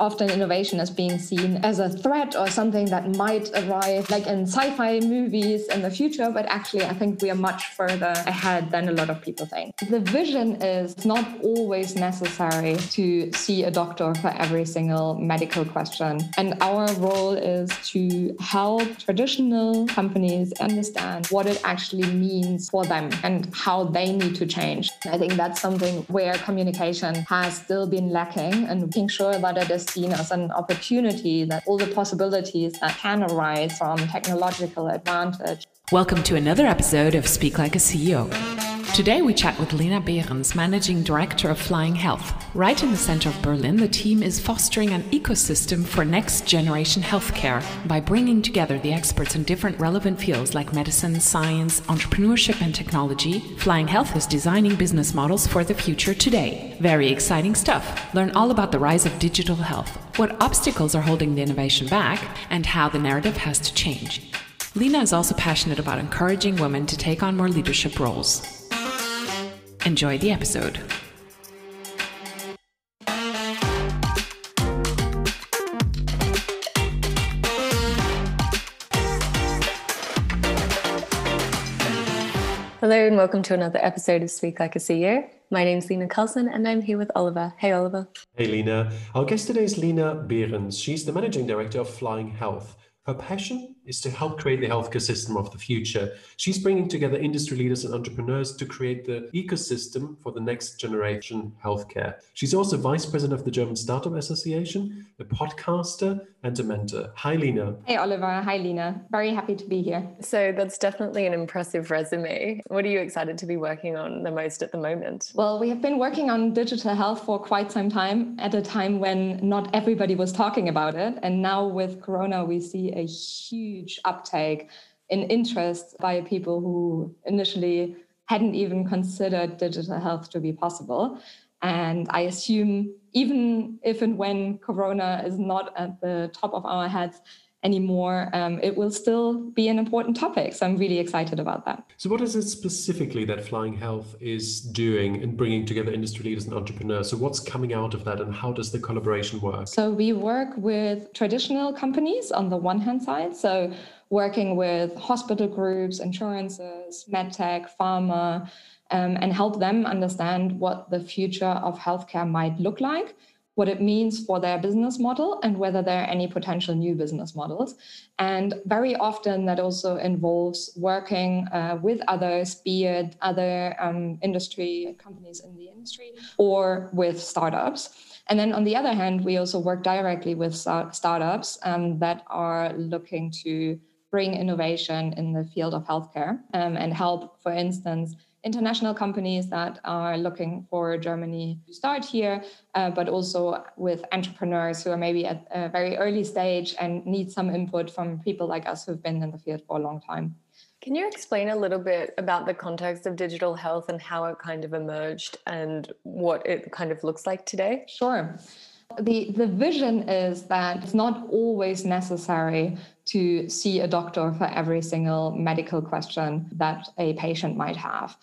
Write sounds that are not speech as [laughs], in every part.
Often innovation is being seen as a threat or something that might arrive like in sci-fi movies in the future, but actually I think we are much further ahead than a lot of people think. The vision is not always necessary to see a doctor for every single medical question. And our role is to help traditional companies understand what it actually means for them and how they need to change. I think that's something where communication has still been lacking and making sure that it is seen as an opportunity that all the possibilities that can arise from technological advantage. Welcome to another episode of Speak Like a CEO. Today we chat with Lena Behrens, Managing Director of Flying Health. Right in the center of Berlin, the team is fostering an ecosystem for next generation healthcare by bringing together the experts in different relevant fields like medicine, science, entrepreneurship, and technology. Flying Health is designing business models for the future today. Very exciting stuff. Learn all about the rise of digital health, what obstacles are holding the innovation back, and how the narrative has to change. Lena is also passionate about encouraging women to take on more leadership roles. Enjoy the episode. Hello and welcome to another episode of Speak Like a CEO. My name is Lena Carlson and I'm here with Oliver. Hey, Oliver. Hey, Lena. Our guest today is Lena Behrens. She's the managing director of Flying Health. Her passion is to help create the healthcare system of the future. She's bringing together industry leaders and entrepreneurs to create the ecosystem for the next generation healthcare. She's also vice president of the German Startup Association, a podcaster, and a mentor. Hi, Lena. Hey, Oliver. Hi, Lena. Very happy to be here. So, that's definitely an impressive resume. What are you excited to be working on the most at the moment? Well, we have been working on digital health for quite some time at a time when not everybody was talking about it. And now with Corona, we see a huge uptake in interest by people who initially hadn't even considered digital health to be possible. And I assume, even if and when Corona is not at the top of our heads, anymore, um, it will still be an important topic. So I'm really excited about that. So, what is it specifically that Flying Health is doing in bringing together industry leaders and entrepreneurs? So, what's coming out of that, and how does the collaboration work? So, we work with traditional companies on the one hand side. So, working with hospital groups, insurances, medtech, pharma. Um, and help them understand what the future of healthcare might look like what it means for their business model and whether there are any potential new business models. And very often that also involves working uh, with others, be it other um, industry companies in the industry or with startups. And then on the other hand, we also work directly with startups um, that are looking to bring innovation in the field of healthcare um, and help, for instance, international companies that are looking for Germany to start here, uh, but also with entrepreneurs who are maybe at a very early stage and need some input from people like us who've been in the field for a long time. Can you explain a little bit about the context of digital health and how it kind of emerged and what it kind of looks like today? Sure. The, the vision is that it's not always necessary to see a doctor for every single medical question that a patient might have.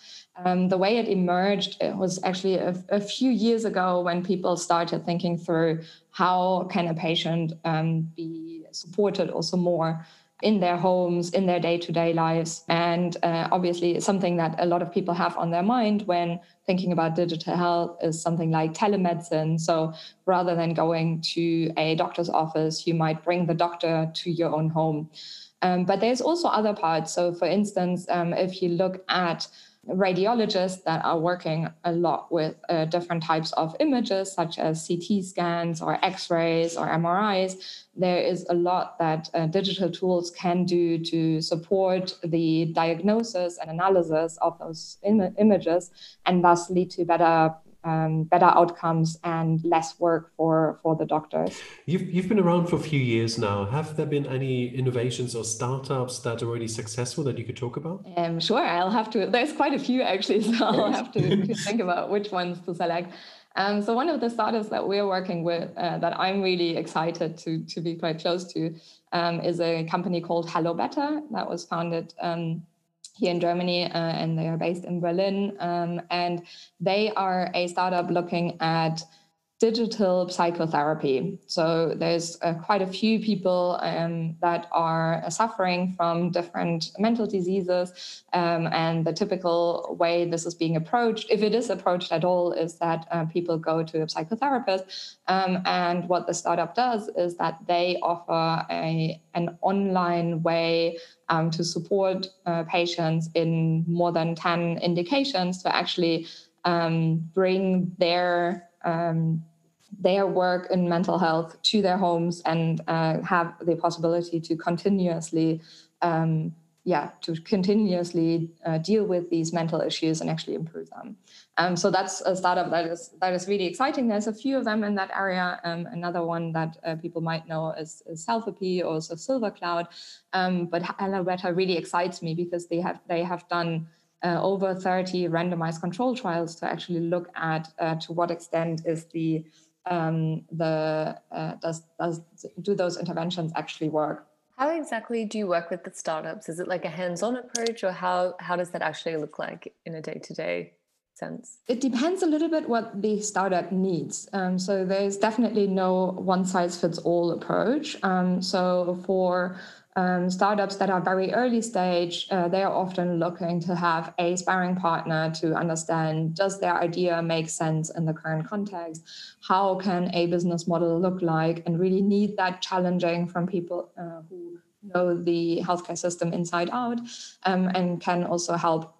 Um, the way it emerged it was actually a, a, few years ago when people started thinking through how can a patient um, be supported also more in their homes, in their day to day lives. And uh, obviously, something that a lot of people have on their mind when thinking about digital health is something like telemedicine. So rather than going to a doctor's office, you might bring the doctor to your own home. Um, but there's also other parts. So, for instance, um, if you look at radiologists that are working a lot with uh, different types of images, such as CT scans or X rays or MRIs. There is a lot that uh, digital tools can do to support the diagnosis and analysis of those Im- images and thus lead to better um, better outcomes and less work for for the doctors. You've you've been around for a few years now. Have there been any innovations or startups that are already successful that you could talk about? Um, sure, I'll have to. There's quite a few actually, [laughs] so I'll have to, to think [laughs] about which ones to select. Um, so one of the startups that we're working with uh, that I'm really excited to to be quite close to um, is a company called Hello Better that was founded um, here in Germany, uh, and they are based in Berlin. Um, and they are a startup looking at digital psychotherapy. So there's uh, quite a few people um, that are suffering from different mental diseases, um, and the typical way this is being approached, if it is approached at all, is that uh, people go to a psychotherapist. Um, and what the startup does is that they offer a, an online way um, to support uh, patients in more than 10 indications to actually um, bring their um, their work in mental health to their homes and uh, have the possibility to continuously um, yeah to continuously uh, deal with these mental issues and actually improve them. Um, so that's a startup that is that is really exciting. There's a few of them in that area. Um, another one that uh, people might know is, is or also SilverCloud um, but Beta really excites me because they have they have done uh, over 30 randomized control trials to actually look at uh, to what extent is the um, the uh, does does do those interventions actually work? How exactly do you work with the startups? Is it like a hands-on approach, or how how does that actually look like in a day-to-day sense? It depends a little bit what the startup needs. Um, so there's definitely no one-size-fits-all approach. Um, so for um, startups that are very early stage, uh, they are often looking to have a sparring partner to understand does their idea make sense in the current context? How can a business model look like? And really need that challenging from people uh, who know the healthcare system inside out um, and can also help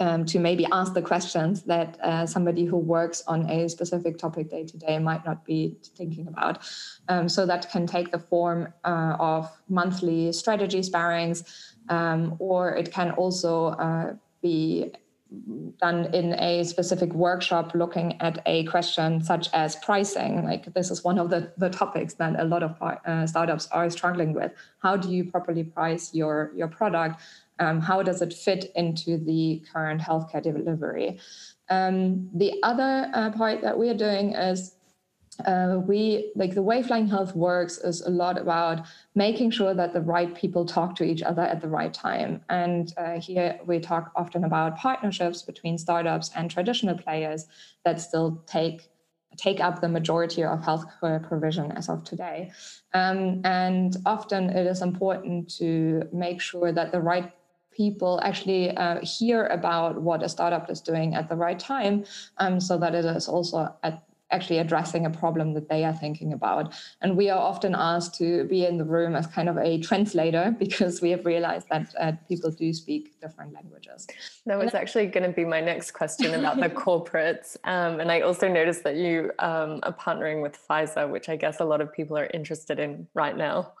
um, to maybe ask the questions that uh, somebody who works on a specific topic day to day might not be thinking about. Um, so that can take the form uh, of monthly strategy sparrings, um, or it can also uh, be done in a specific workshop looking at a question such as pricing. Like this is one of the, the topics that a lot of uh, startups are struggling with. How do you properly price your your product? Um, how does it fit into the current healthcare delivery? Um, the other uh, part that we are doing is uh, we like the way flying health works is a lot about making sure that the right people talk to each other at the right time. And uh, here we talk often about partnerships between startups and traditional players that still take take up the majority of healthcare provision as of today. Um, and often it is important to make sure that the right people actually uh, hear about what a startup is doing at the right time um, so that it is also at actually addressing a problem that they are thinking about. And we are often asked to be in the room as kind of a translator [laughs] because we have realized that uh, people do speak different languages. That was actually going to be my next question about the [laughs] corporates. Um, and I also noticed that you um, are partnering with Pfizer, which I guess a lot of people are interested in right now.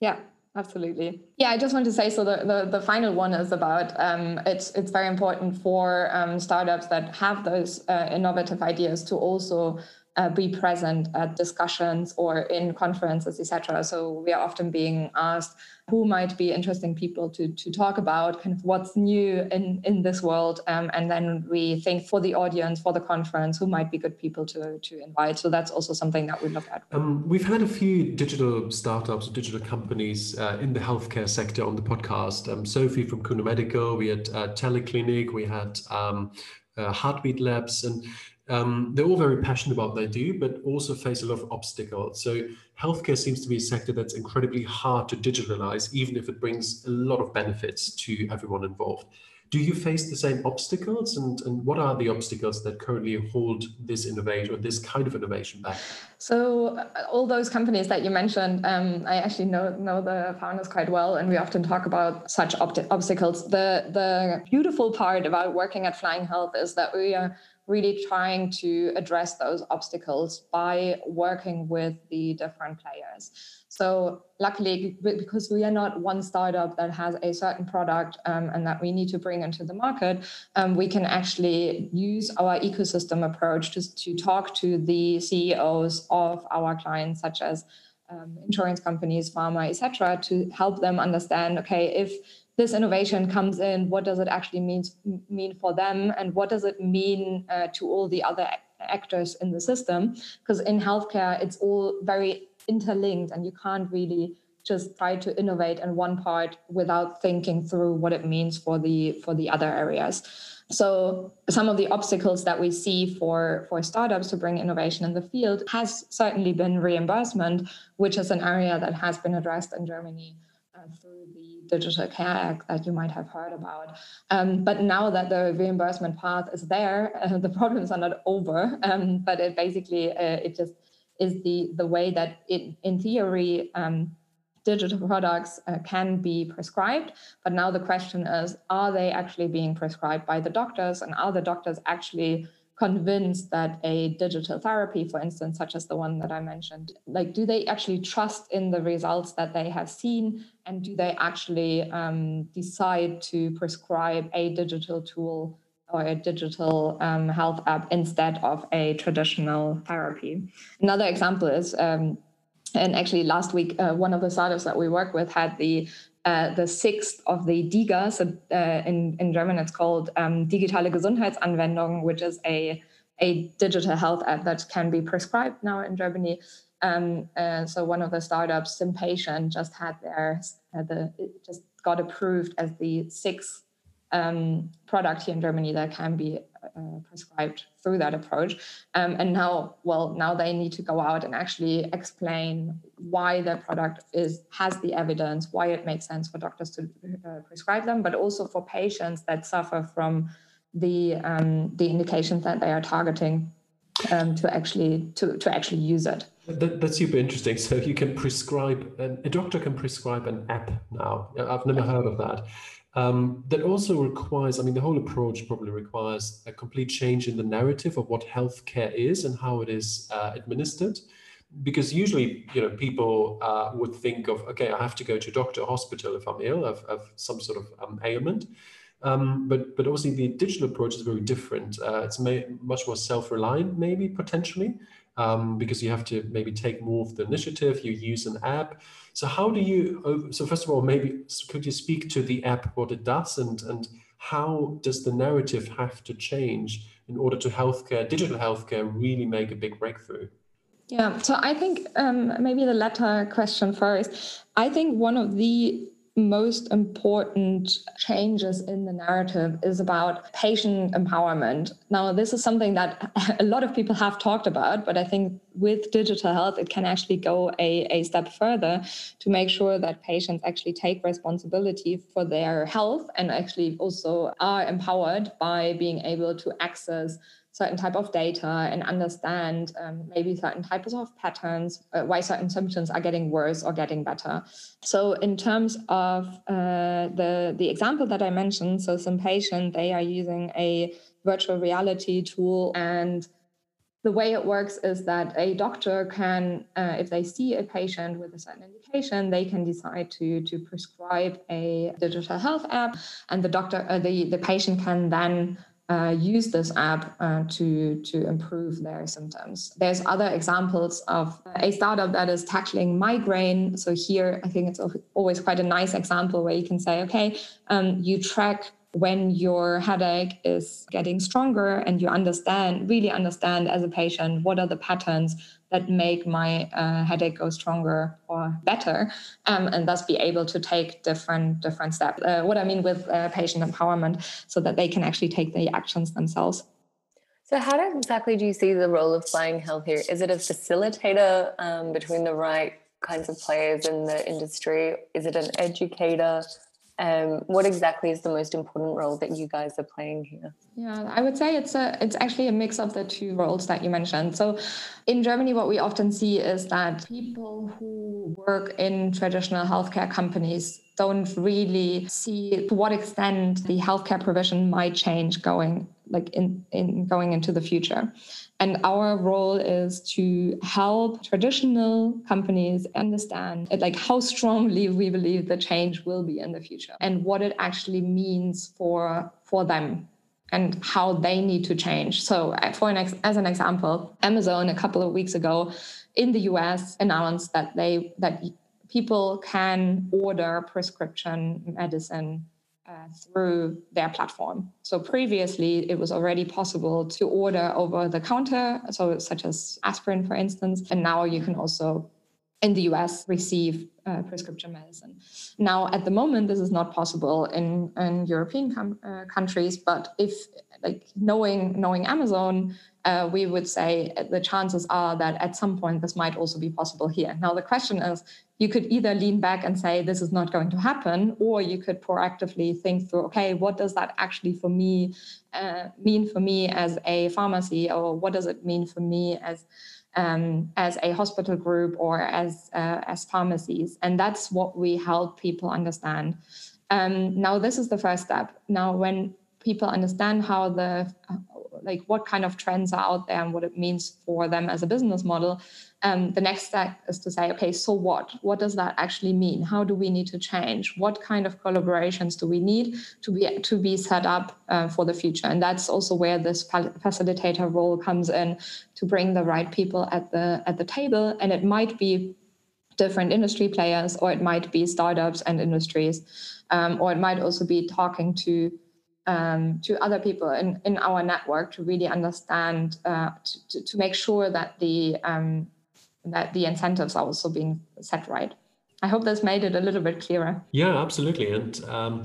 Yeah, absolutely. Yeah i just want to say so the, the, the final one is about um, it's it's very important for um, startups that have those uh, innovative ideas to also uh, be present at discussions or in conferences, etc. So we are often being asked who might be interesting people to, to talk about kind of what's new in, in this world. Um, and then we think for the audience, for the conference, who might be good people to, to invite. So that's also something that we look at. Um, we've had a few digital startups digital companies uh, in the healthcare sector on the podcast. Um, Sophie from Kuno Medical, we had uh, Teleclinic, we had um, uh, Heartbeat Labs, and um, they're all very passionate about what they do, but also face a lot of obstacles. So healthcare seems to be a sector that's incredibly hard to digitalize, even if it brings a lot of benefits to everyone involved. Do you face the same obstacles, and, and what are the obstacles that currently hold this innovation or this kind of innovation back? So, uh, all those companies that you mentioned, um, I actually know know the founders quite well, and we often talk about such ob- obstacles. The the beautiful part about working at Flying Health is that we are really trying to address those obstacles by working with the different players. So, luckily, because we are not one startup that has a certain product um, and that we need to bring into the market, um, we can actually use our ecosystem approach to, to talk to the CEOs of our clients, such as um, insurance companies, pharma, etc., to help them understand okay, if this innovation comes in, what does it actually mean, mean for them, and what does it mean uh, to all the other actors in the system? Because in healthcare, it's all very interlinked, and you can't really just try to innovate in one part without thinking through what it means for the for the other areas. so some of the obstacles that we see for, for startups to bring innovation in the field has certainly been reimbursement, which is an area that has been addressed in Germany through the Digital Care Act that you might have heard about. Um, but now that the reimbursement path is there, uh, [laughs] the problems are not over. Um, but it basically uh, it just is the the way that it in theory um, digital products uh, can be prescribed. But now the question is are they actually being prescribed by the doctors? And are the doctors actually convinced that a digital therapy, for instance, such as the one that I mentioned, like do they actually trust in the results that they have seen? And do they actually um, decide to prescribe a digital tool? or a digital um, health app instead of a traditional therapy. Another example is um, and actually, last week, uh, one of the startups that we work with had the uh, the sixth of the DIGA. So uh, in in German, it's called um, digitale Gesundheitsanwendung, which is a a digital health app that can be prescribed now in Germany. Um, so one of the startups, Sympatient, just had their uh, the just got approved as the sixth um, product here in Germany that can be uh, prescribed through that approach. Um, and now, well, now they need to go out and actually explain why their product is has the evidence, why it makes sense for doctors to uh, prescribe them, but also for patients that suffer from the um, the indications that they are targeting um, to actually to, to actually use it. That, that's super interesting. So you can prescribe, a doctor can prescribe an app now. I've never heard of that. Um, that also requires, I mean, the whole approach probably requires a complete change in the narrative of what healthcare is and how it is uh, administered. Because usually, you know, people uh, would think of, okay, I have to go to a doctor, hospital if I'm ill, I've, I've some sort of um, ailment. Um, but but obviously the digital approach is very different. Uh, it's may, much more self-reliant, maybe potentially, um, because you have to maybe take more of the initiative. You use an app. So how do you? So first of all, maybe could you speak to the app, what it does, and and how does the narrative have to change in order to healthcare, digital healthcare, really make a big breakthrough? Yeah, so I think um, maybe the latter question first. I think one of the most important changes in the narrative is about patient empowerment. Now, this is something that [laughs] a lot of people have talked about, but I think with digital health, it can actually go a, a step further to make sure that patients actually take responsibility for their health and actually also are empowered by being able to access certain type of data and understand um, maybe certain types of patterns, uh, why certain symptoms are getting worse or getting better. So in terms of uh, the, the example that I mentioned, so Sympatient, they are using a virtual reality tool and the way it works is that a doctor can, uh, if they see a patient with a certain indication, they can decide to to prescribe a digital health app, and the doctor, uh, the the patient can then uh, use this app uh, to to improve their symptoms. There's other examples of a startup that is tackling migraine. So here, I think it's always quite a nice example where you can say, okay, um, you track when your headache is getting stronger and you understand really understand as a patient what are the patterns that make my uh, headache go stronger or better um, and thus be able to take different different steps. Uh, what i mean with uh, patient empowerment so that they can actually take the actions themselves. So how exactly do you see the role of flying health here? Is it a facilitator um, between the right kinds of players in the industry? Is it an educator um, what exactly is the most important role that you guys are playing here? Yeah, I would say it's a it's actually a mix of the two roles that you mentioned. So in Germany, what we often see is that people who work in traditional healthcare companies don't really see to what extent the healthcare provision might change going like in, in going into the future. And our role is to help traditional companies understand like how strongly we believe the change will be in the future and what it actually means for for them and how they need to change. So, uh, for an ex- as an example, Amazon a couple of weeks ago in the US announced that they that people can order prescription medicine uh, through their platform. So previously, it was already possible to order over the counter, so such as aspirin, for instance, and now you can also in the US receive uh, prescription medicine. Now, at the moment, this is not possible in, in European com- uh, countries, but if like knowing knowing Amazon, uh, we would say the chances are that at some point this might also be possible here. Now, the question is you could either lean back and say this is not going to happen, or you could proactively think through, okay, what does that actually for me uh, mean for me as a pharmacy, or what does it mean for me as um, as a hospital group or as uh, as pharmacies, and that's what we help people understand. Um, now, this is the first step. Now, when people understand how the like what kind of trends are out there and what it means for them as a business model um, the next step is to say okay so what? What does that actually mean? How do we need to change? What kind of collaborations do we need to be to be set up uh, for the future? And that's also where this facilitator role comes in to bring the right people at the at the table. And it might be different industry players or it might be startups and industries um, or it might also be talking to um, to other people in, in our network to really understand uh, to, to make sure that the um, that the incentives are also being set right. I hope that's made it a little bit clearer. Yeah, absolutely. And um,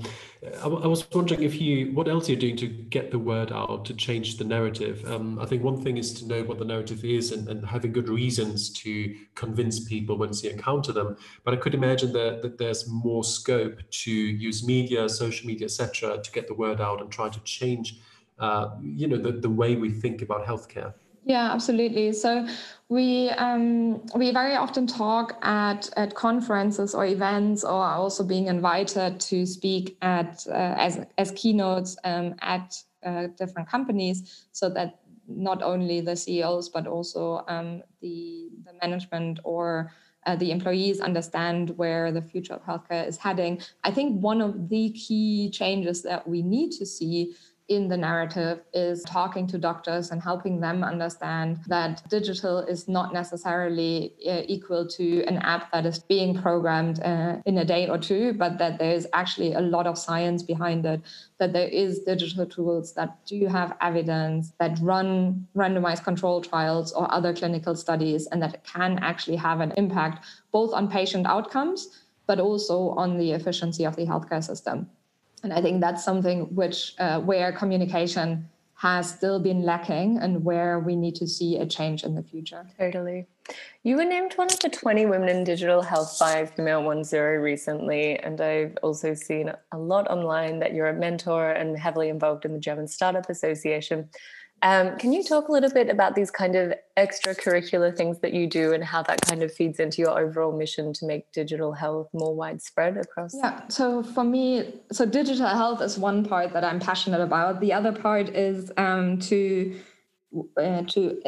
I, I, was wondering if you, what else you're doing to get the word out to change the narrative. Um, I think one thing is to know what the narrative is and, and, having good reasons to convince people once you encounter them. But I could imagine that, that there's more scope to use media, social media, etc., to get the word out and try to change, uh, you know, the, the way we think about healthcare. Yeah, absolutely. So we um, we very often talk at at conferences or events, or also being invited to speak at uh, as as keynotes um, at uh, different companies, so that not only the CEOs but also um, the the management or uh, the employees understand where the future of healthcare is heading. I think one of the key changes that we need to see in the narrative is talking to doctors and helping them understand that digital is not necessarily uh, equal to an app that is being programmed uh, in a day or two, but that there's actually a lot of science behind it, that there is digital tools that do have evidence that run randomized control trials or other clinical studies and that can actually have an impact both on patient outcomes but also on the efficiency of the healthcare system and I think that's something which uh, where communication has still been lacking and where we need to see a change in the future. Totally. You were named one of the 20 women in digital health by Female One Zero recently, and I've also seen a lot online that you're a mentor and heavily involved in the German Startup Association. Um, can you talk a little bit about these kind of extracurricular things that you do and how that kind of feeds into your overall mission to make digital health more widespread across? Yeah, so for me, so digital health is one part that I'm passionate about. The other part is um, to uh, to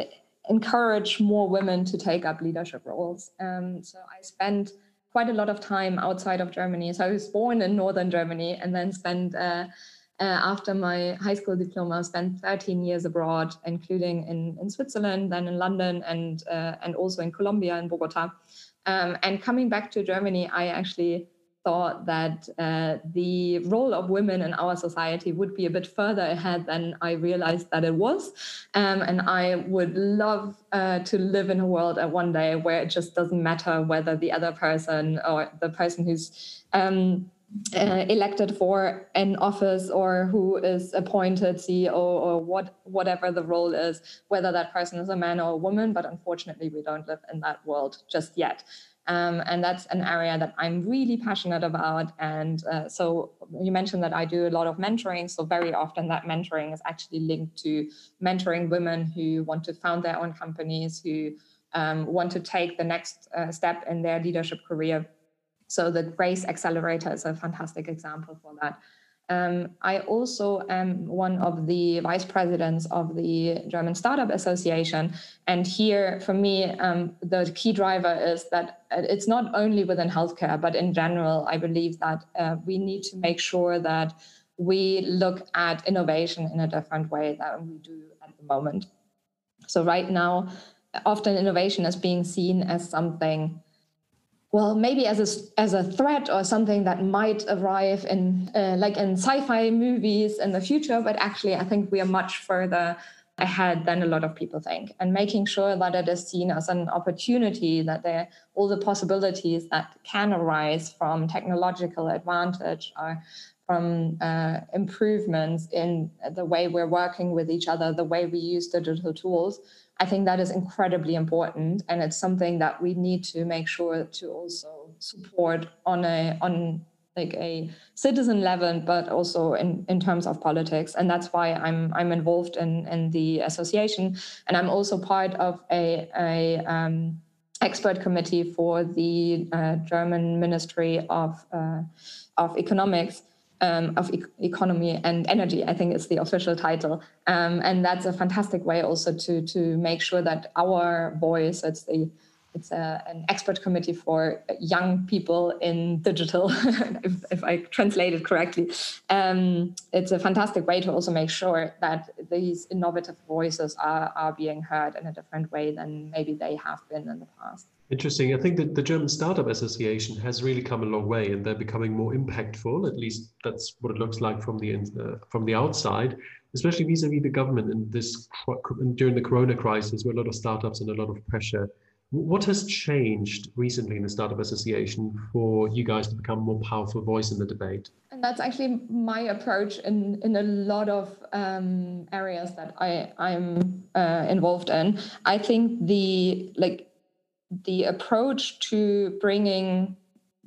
encourage more women to take up leadership roles. Um, so I spend quite a lot of time outside of Germany. So I was born in northern Germany and then spent. Uh, uh, after my high school diploma, I spent 13 years abroad, including in, in Switzerland, then in London, and uh, and also in Colombia in Bogota. Um, and coming back to Germany, I actually thought that uh, the role of women in our society would be a bit further ahead than I realized that it was. Um, and I would love uh, to live in a world at one day where it just doesn't matter whether the other person or the person who's um, uh, elected for an office or who is appointed CEO or what whatever the role is, whether that person is a man or a woman. But unfortunately, we don't live in that world just yet. Um, and that's an area that I'm really passionate about. And uh, so you mentioned that I do a lot of mentoring. So very often that mentoring is actually linked to mentoring women who want to found their own companies, who um, want to take the next uh, step in their leadership career so the Grace Accelerator is a fantastic example for that. Um, I also am one of the vice presidents of the German Startup Association. And here, for me, um, the key driver is that it's not only within healthcare, but in general, I believe that uh, we need to make sure that we look at innovation in a different way than we do at the moment. So, right now, often innovation is being seen as something well maybe as a as a threat or something that might arrive in uh, like in sci-fi movies in the future but actually i think we are much further ahead than a lot of people think. And making sure that it is seen as an opportunity that there all the possibilities that can arise from technological advantage are from uh, improvements in the way we're working with each other, the way we use digital tools, I think that is incredibly important, and it's something that we need to make sure to also support on a on like a citizen level, but also in, in terms of politics. And that's why I'm I'm involved in in the association, and I'm also part of a a um, expert committee for the uh, German Ministry of uh, of Economics um, of e- economy and energy. I think is the official title, um, and that's a fantastic way also to to make sure that our voice. It's the it's a, an expert committee for young people in digital, [laughs] if, if, I translate it correctly. Um, it's a fantastic way to also make sure that these innovative voices are, are being heard in a different way than maybe they have been in the past. Interesting. I think that the German Startup Association has really come a long way, and they're becoming more impactful. At least that's what it looks like from the uh, from the outside, especially vis-a-vis the government and this during the Corona crisis, where a lot of startups and a lot of pressure. What has changed recently in the Startup Association for you guys to become a more powerful voice in the debate? And that's actually my approach in, in a lot of um, areas that I, I'm uh, involved in. I think the like the approach to bringing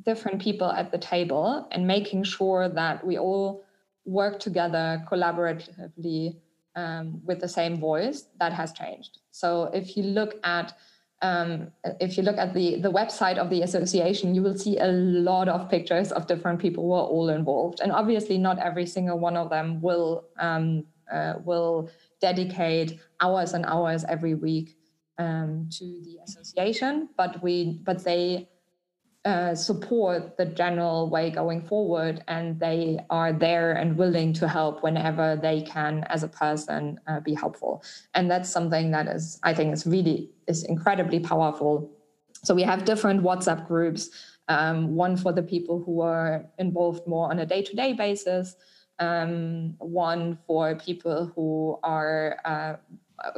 different people at the table and making sure that we all work together collaboratively um, with the same voice that has changed so if you look at um, if you look at the, the website of the association, you will see a lot of pictures of different people who are all involved. And obviously, not every single one of them will um, uh, will dedicate hours and hours every week um, to the association, but we but they uh, support the general way going forward, and they are there and willing to help whenever they can, as a person, uh, be helpful. And that's something that is, I think, is really is incredibly powerful. So we have different WhatsApp groups. Um, one for the people who are involved more on a day-to-day basis. Um, one for people who are uh,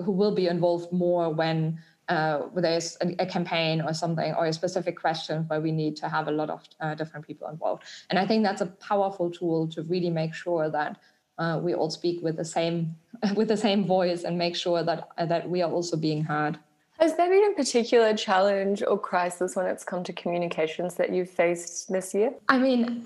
who will be involved more when uh, there's a, a, campaign or something or a specific question where we need to have a lot of uh, different people involved. And I think that's a powerful tool to really make sure that uh, we all speak with the same [laughs] with the same voice and make sure that that we are also being heard. Has there been a particular challenge or crisis when it's come to communications that you've faced this year? I mean,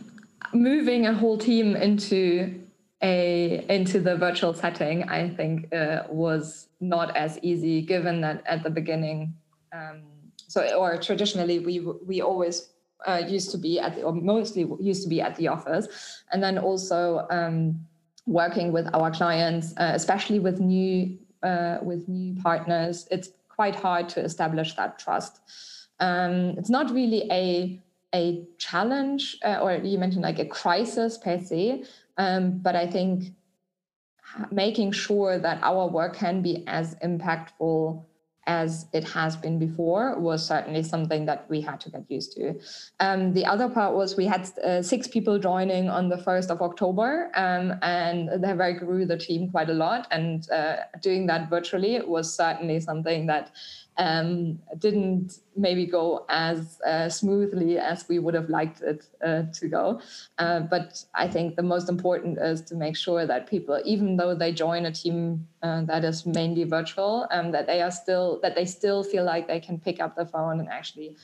moving a whole team into a into the virtual setting, I think uh, was not as easy, given that at the beginning, um, so or traditionally we we always uh, used to be at the, or mostly used to be at the office, and then also um, working with our clients, uh, especially with new uh, with new partners, it's quite hard to establish that trust. Um, it's not really a a challenge, uh, or you mentioned like a crisis per se, um, but I think making sure that our work can be as impactful as it has been before was certainly something that we had to get used to. Um, the other part was we had uh, six people joining on the 1st of October, um, and that grew the team quite a lot. And uh, doing that virtually was certainly something that um, didn't maybe go as uh, smoothly as we would have liked it uh, to go. Uh, but I think the most important is to make sure that people, even though they join a team uh, that is mainly virtual, um, that they are still that they still feel like they can pick up the phone and actually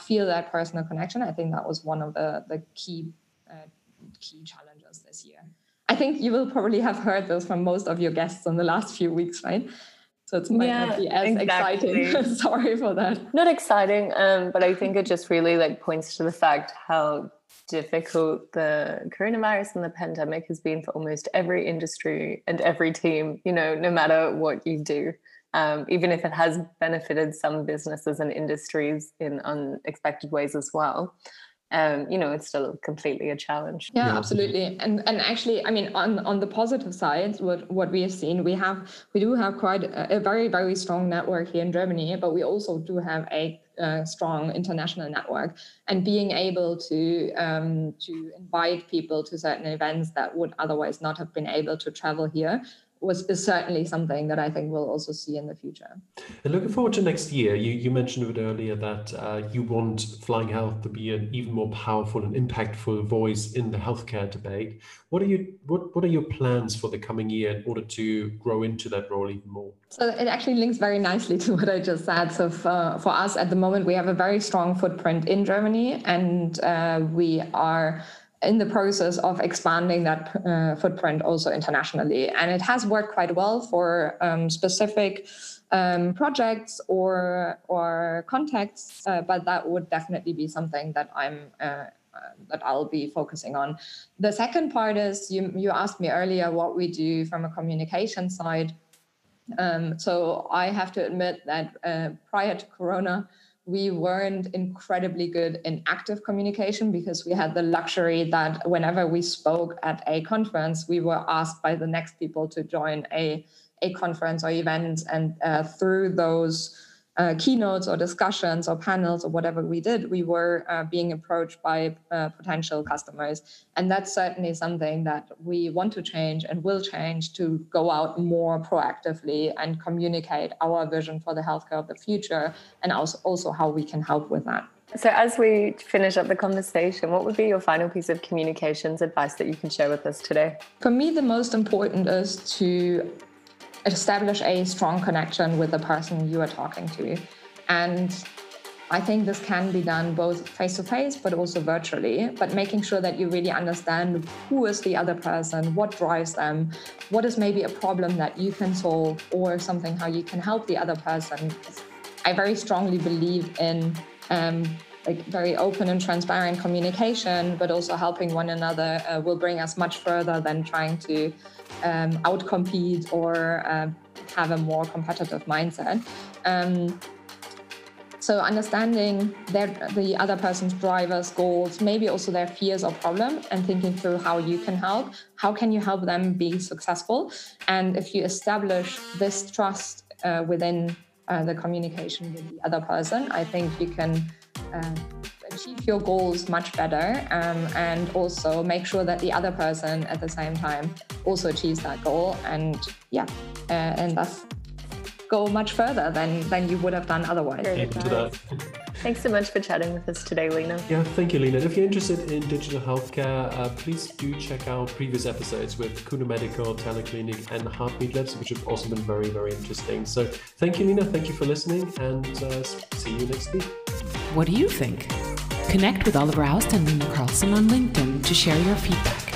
feel that personal connection. I think that was one of the the key uh, key challenges this year. I think you will probably have heard this from most of your guests in the last few weeks, right? So it's might yeah, not be as exactly. exciting. [laughs] Sorry for that. Not exciting, um, but I think it just really like points to the fact how difficult the coronavirus and the pandemic has been for almost every industry and every team. You know, no matter what you do. Um, even if it has benefited some businesses and industries in unexpected ways as well um, you know, it's still completely a challenge. Yeah, yeah, absolutely. And and actually, I mean, on on the positive side, what what we have seen, we have we do have quite a, a very very strong network here in Germany, but we also do have a uh, strong international network and being able to um, to invite people to certain events that would otherwise not have been able to travel here was is certainly something that I think we'll also see in the future. And looking forward to next year, you, you mentioned a bit earlier that uh, you want Flying Health to be an even more powerful and impactful voice in the healthcare debate. What are you what what are your plans for the coming year in order to grow into that role even more? So it actually links very nicely to what I just said. So for, for us at the moment, we have a very strong footprint in Germany, and uh, we are in the process of expanding that uh, footprint also internationally. And it has worked quite well for um, specific um, projects or or contexts, uh, but that would definitely be something that I'm. Uh, uh, that I'll be focusing on. The second part is you, you asked me earlier what we do from a communication side. Um, so I have to admit that uh, prior to Corona, we weren't incredibly good in active communication because we had the luxury that whenever we spoke at a conference, we were asked by the next people to join a, a conference or event. And uh, through those uh, keynotes or discussions or panels or whatever we did, we were uh, being approached by uh, potential customers. And that's certainly something that we want to change and will change to go out more proactively and communicate our vision for the healthcare of the future and also, also how we can help with that. So, as we finish up the conversation, what would be your final piece of communications advice that you can share with us today? For me, the most important is to establish a strong connection with the person you are talking to. And I think this can be done both face to face, but also virtually, but making sure that you really understand who is the other person, what drives them, what is maybe a problem that you can solve, or something how you can help the other person. I very strongly believe in um, like very open and transparent communication, but also helping one another uh, will bring us much further than trying to um, outcompete or uh, have a more competitive mindset. Um, so understanding their, the other person's drivers, goals, maybe also their fears or problem, and thinking through how you can help. How can you help them be successful? And if you establish this trust uh, within uh, the communication with the other person, I think you can uh, achieve your goals much better um, and also make sure that the other person at the same time also achieves that goal and yeah uh, and thus go much further than than you would have done otherwise Thanks so much for chatting with us today, Lena. Yeah, thank you, Lena. If you're interested in digital healthcare, uh, please do check out previous episodes with Kuna Medical, Teleclinic, and Heartbeat Labs, which have also been very, very interesting. So thank you, Lena. Thank you for listening, and uh, see you next week. What do you think? Connect with Oliver Aust and Lena Carlson on LinkedIn to share your feedback.